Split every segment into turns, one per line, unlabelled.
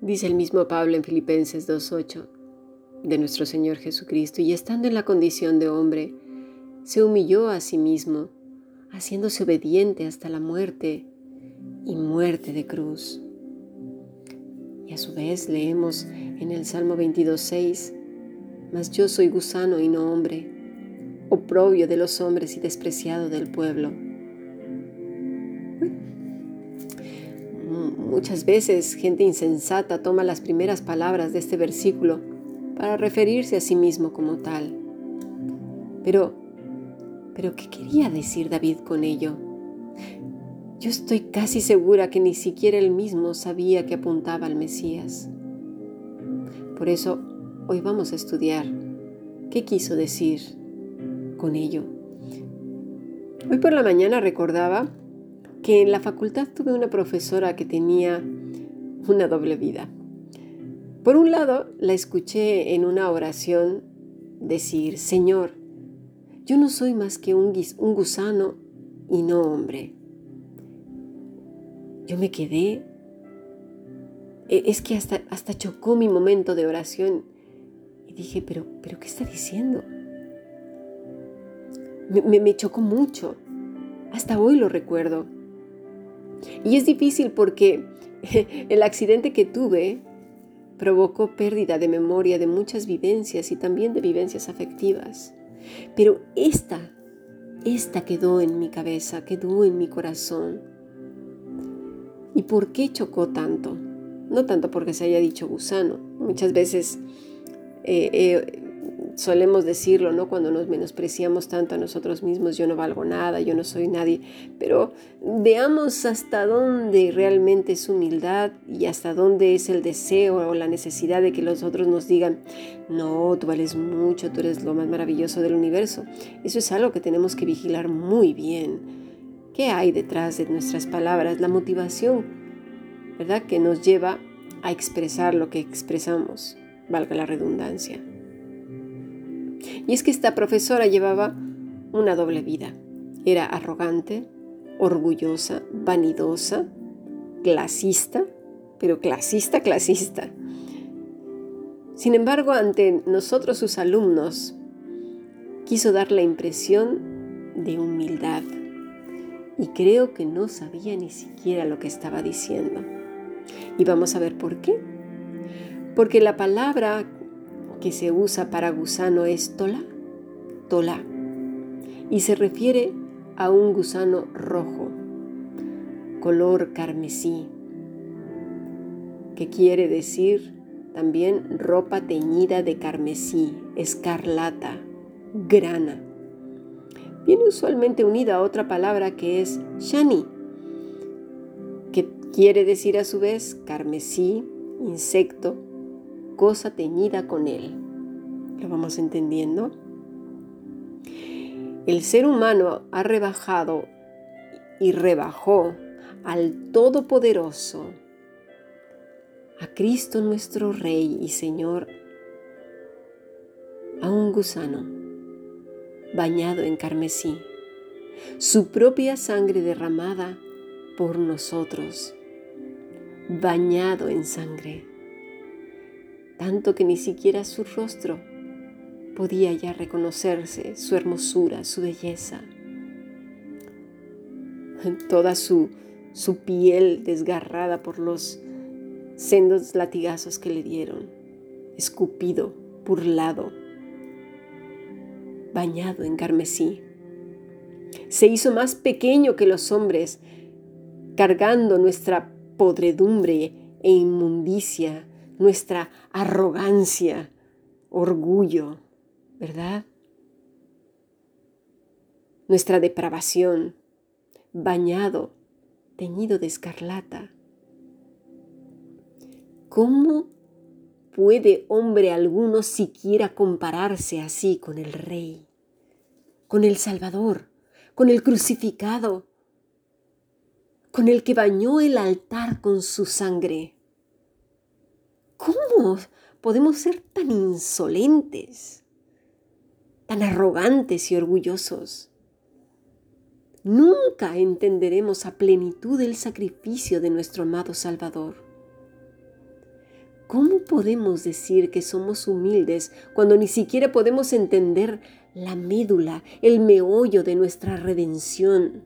Dice el mismo Pablo en Filipenses 2.8 de nuestro Señor Jesucristo, y estando en la condición de hombre, se humilló a sí mismo, haciéndose obediente hasta la muerte y muerte de cruz. Y a su vez leemos en el Salmo 22.6, mas yo soy gusano y no hombre, oprobio de los hombres y despreciado del pueblo. Muchas veces gente insensata toma las primeras palabras de este versículo para referirse a sí mismo como tal. Pero, pero ¿qué quería decir David con ello? Yo estoy casi segura que ni siquiera él mismo sabía que apuntaba al Mesías. Por eso, hoy vamos a estudiar qué quiso decir con ello. Hoy por la mañana recordaba que en la facultad tuve una profesora que tenía una doble vida. Por un lado, la escuché en una oración decir, Señor, yo no soy más que un, gusano y no hombre. Yo me quedé, e, es que hasta, hasta chocó mi momento de oración y dije, pero, pero ¿qué está diciendo? Me, chocó mucho, hasta hoy lo recuerdo. Y es difícil porque el accidente que tuve provocó pérdida de memoria de muchas vivencias y también de vivencias afectivas. Pero esta, esta quedó en mi cabeza, quedó en mi corazón. ¿Y por qué chocó tanto? No tanto porque se haya dicho gusano. Muchas veces eh, eh, solemos decirlo, ¿no? Cuando nos menospreciamos tanto a nosotros mismos, yo no valgo nada, yo no soy nadie, pero veamos hasta dónde realmente es humildad y hasta dónde es el deseo o la necesidad de que los otros nos digan, no, tú vales mucho, tú eres lo más maravilloso del universo. Eso es algo que tenemos que vigilar muy bien. ¿Qué hay detrás de nuestras palabras? La motivación, ¿verdad? Que nos lleva a expresar lo que expresamos, valga la redundancia. Y es que esta profesora llevaba una doble vida. Era arrogante, orgullosa, vanidosa, clasista, pero clasista, clasista. Sin embargo, ante nosotros sus alumnos, quiso dar la impresión de humildad. Y creo que no sabía ni siquiera lo que estaba diciendo. Y vamos a ver por qué. Porque la palabra que se usa para gusano es tola, tola, y se refiere a un gusano rojo, color carmesí, que quiere decir también ropa teñida de carmesí, escarlata, grana. Viene usualmente unida a otra palabra que es shani, que quiere decir a su vez carmesí, insecto, cosa teñida con él. ¿Lo vamos entendiendo? El ser humano ha rebajado y rebajó al Todopoderoso, a Cristo nuestro Rey y Señor, a un gusano bañado en carmesí, su propia sangre derramada por nosotros, bañado en sangre tanto que ni siquiera su rostro podía ya reconocerse, su hermosura, su belleza. Toda su, su piel desgarrada por los sendos latigazos que le dieron, escupido, burlado, bañado en carmesí. Se hizo más pequeño que los hombres, cargando nuestra podredumbre e inmundicia nuestra arrogancia, orgullo, ¿verdad? Nuestra depravación, bañado, teñido de escarlata. ¿Cómo puede hombre alguno siquiera compararse así con el Rey, con el Salvador, con el crucificado, con el que bañó el altar con su sangre? ¿Cómo podemos ser tan insolentes, tan arrogantes y orgullosos? nunca entenderemos a plenitud el sacrificio de nuestro amado Salvador. ¿Cómo podemos decir que somos humildes cuando ni siquiera podemos entender la médula, el meollo de nuestra redención?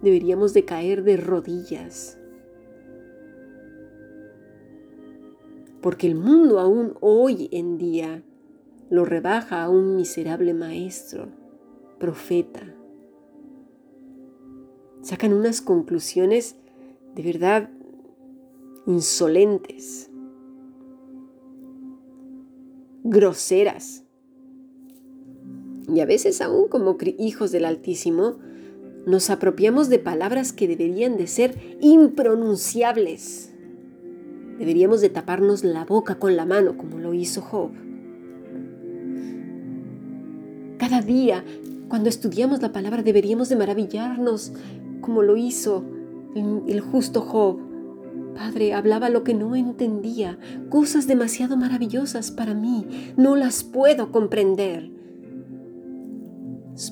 Deberíamos de caer de rodillas. Porque el mundo aún hoy en día lo rebaja a un miserable maestro, profeta. Sacan unas conclusiones de verdad insolentes, groseras. Y a veces aún como hijos del Altísimo, nos apropiamos de palabras que deberían de ser impronunciables. Deberíamos de taparnos la boca con la mano como lo hizo Job. Cada día, cuando estudiamos la palabra, deberíamos de maravillarnos como lo hizo el, justo Job. Padre, hablaba lo que no entendía, cosas demasiado maravillosas para mí, no las puedo comprender.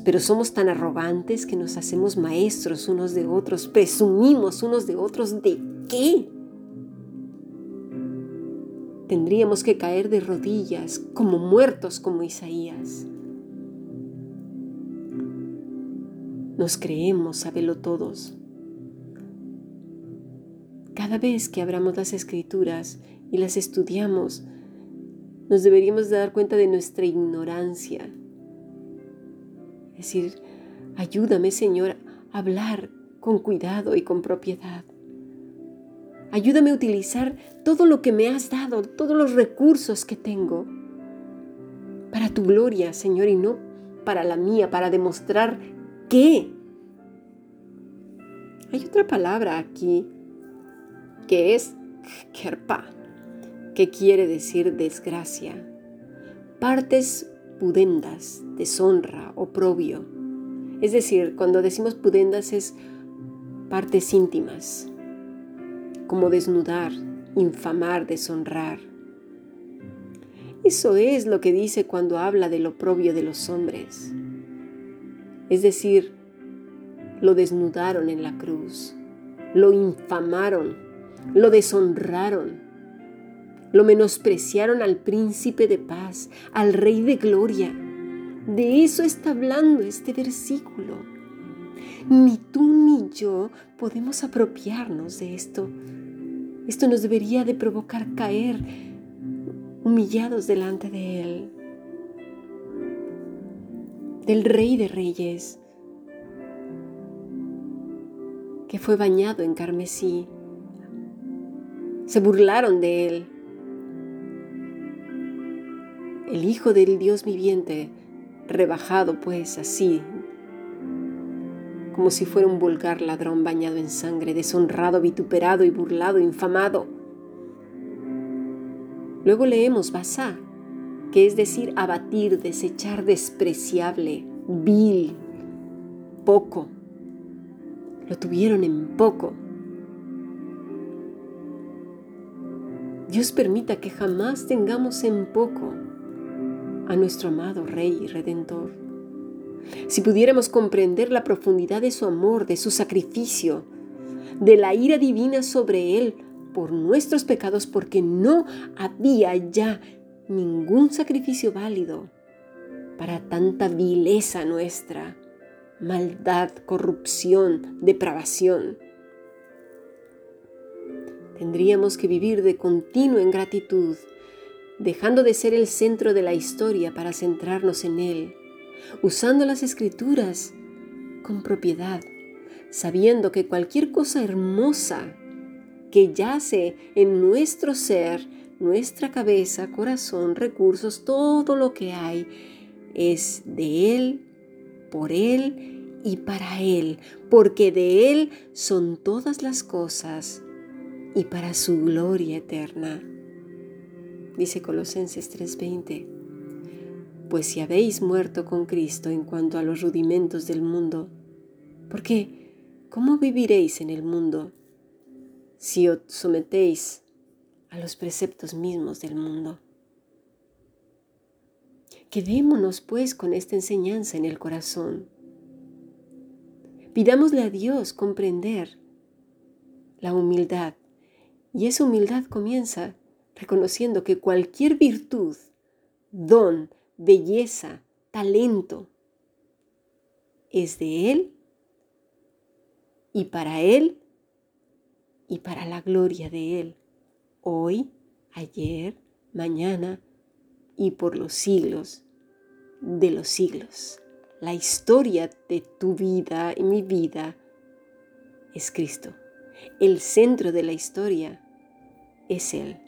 Pero somos tan arrogantes que nos hacemos maestros unos de otros, presumimos unos de otros. ¿De qué? Tendríamos que caer de rodillas como muertos como Isaías. Nos creemos saberlo todos. Cada vez que abramos las escrituras y las estudiamos, nos deberíamos dar cuenta de nuestra ignorancia. Es decir, ayúdame Señor a hablar con cuidado y con propiedad. Ayúdame a utilizar todo lo que me has dado, todos los recursos que tengo, para tu gloria, Señor, y no para la mía, para demostrar qué? Hay otra palabra aquí que es kerpa, que quiere decir desgracia. Partes pudendas, deshonra, oprobio. Es decir, cuando decimos pudendas es partes íntimas, como desnudar, infamar, deshonrar. Eso es lo que dice cuando habla del oprobio de los hombres. Es decir, lo desnudaron en la cruz, lo infamaron, lo deshonraron, lo menospreciaron al príncipe de paz, al rey de gloria. De eso está hablando este versículo. Ni tú ni yo podemos apropiarnos de esto. Esto nos debería de provocar caer humillados delante de Él del Rey de Reyes, que fue bañado en carmesí. Se burlaron de él. El Hijo del Dios viviente, rebajado pues así, como si fuera un vulgar ladrón bañado en sangre, deshonrado, vituperado y burlado, infamado. Luego leemos Basá, que es decir, abatir, desechar, despreciable, vil, poco. Lo tuvieron en poco. Dios permita que jamás tengamos en poco a nuestro amado Rey y Redentor. Si pudiéramos comprender la profundidad de su amor, de su sacrificio, de la ira divina sobre Él por nuestros pecados, porque no había ya ningún sacrificio válido para tanta vileza nuestra, maldad, corrupción, depravación. Tendríamos que vivir de continuo en gratitud, dejando de ser el centro de la historia para centrarnos en Él, usando las escrituras con propiedad, sabiendo que cualquier cosa hermosa que yace en nuestro ser nuestra cabeza, corazón, recursos, todo lo que hay es de Él, por Él y para Él, porque de Él son todas las cosas y para su gloria eterna. Dice Colosenses 3:20, pues si habéis muerto con Cristo en cuanto a los rudimentos del mundo, ¿por qué? ¿Cómo viviréis en el mundo si os sometéis a los preceptos mismos del mundo. Quedémonos pues con esta enseñanza en el corazón. Pidámosle a Dios comprender la humildad. Y esa humildad comienza reconociendo que cualquier virtud, don, belleza, talento, es de Él y para Él y para la gloria de Él, hoy, ayer, mañana y por los siglos de los siglos. La historia de tu vida y mi vida es Cristo. El centro de la historia es Él,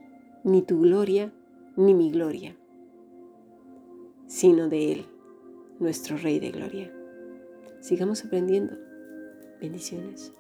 ni tu gloria ni mi gloria, sino de Él, nuestro Rey de Gloria. Sigamos aprendiendo. Bendiciones.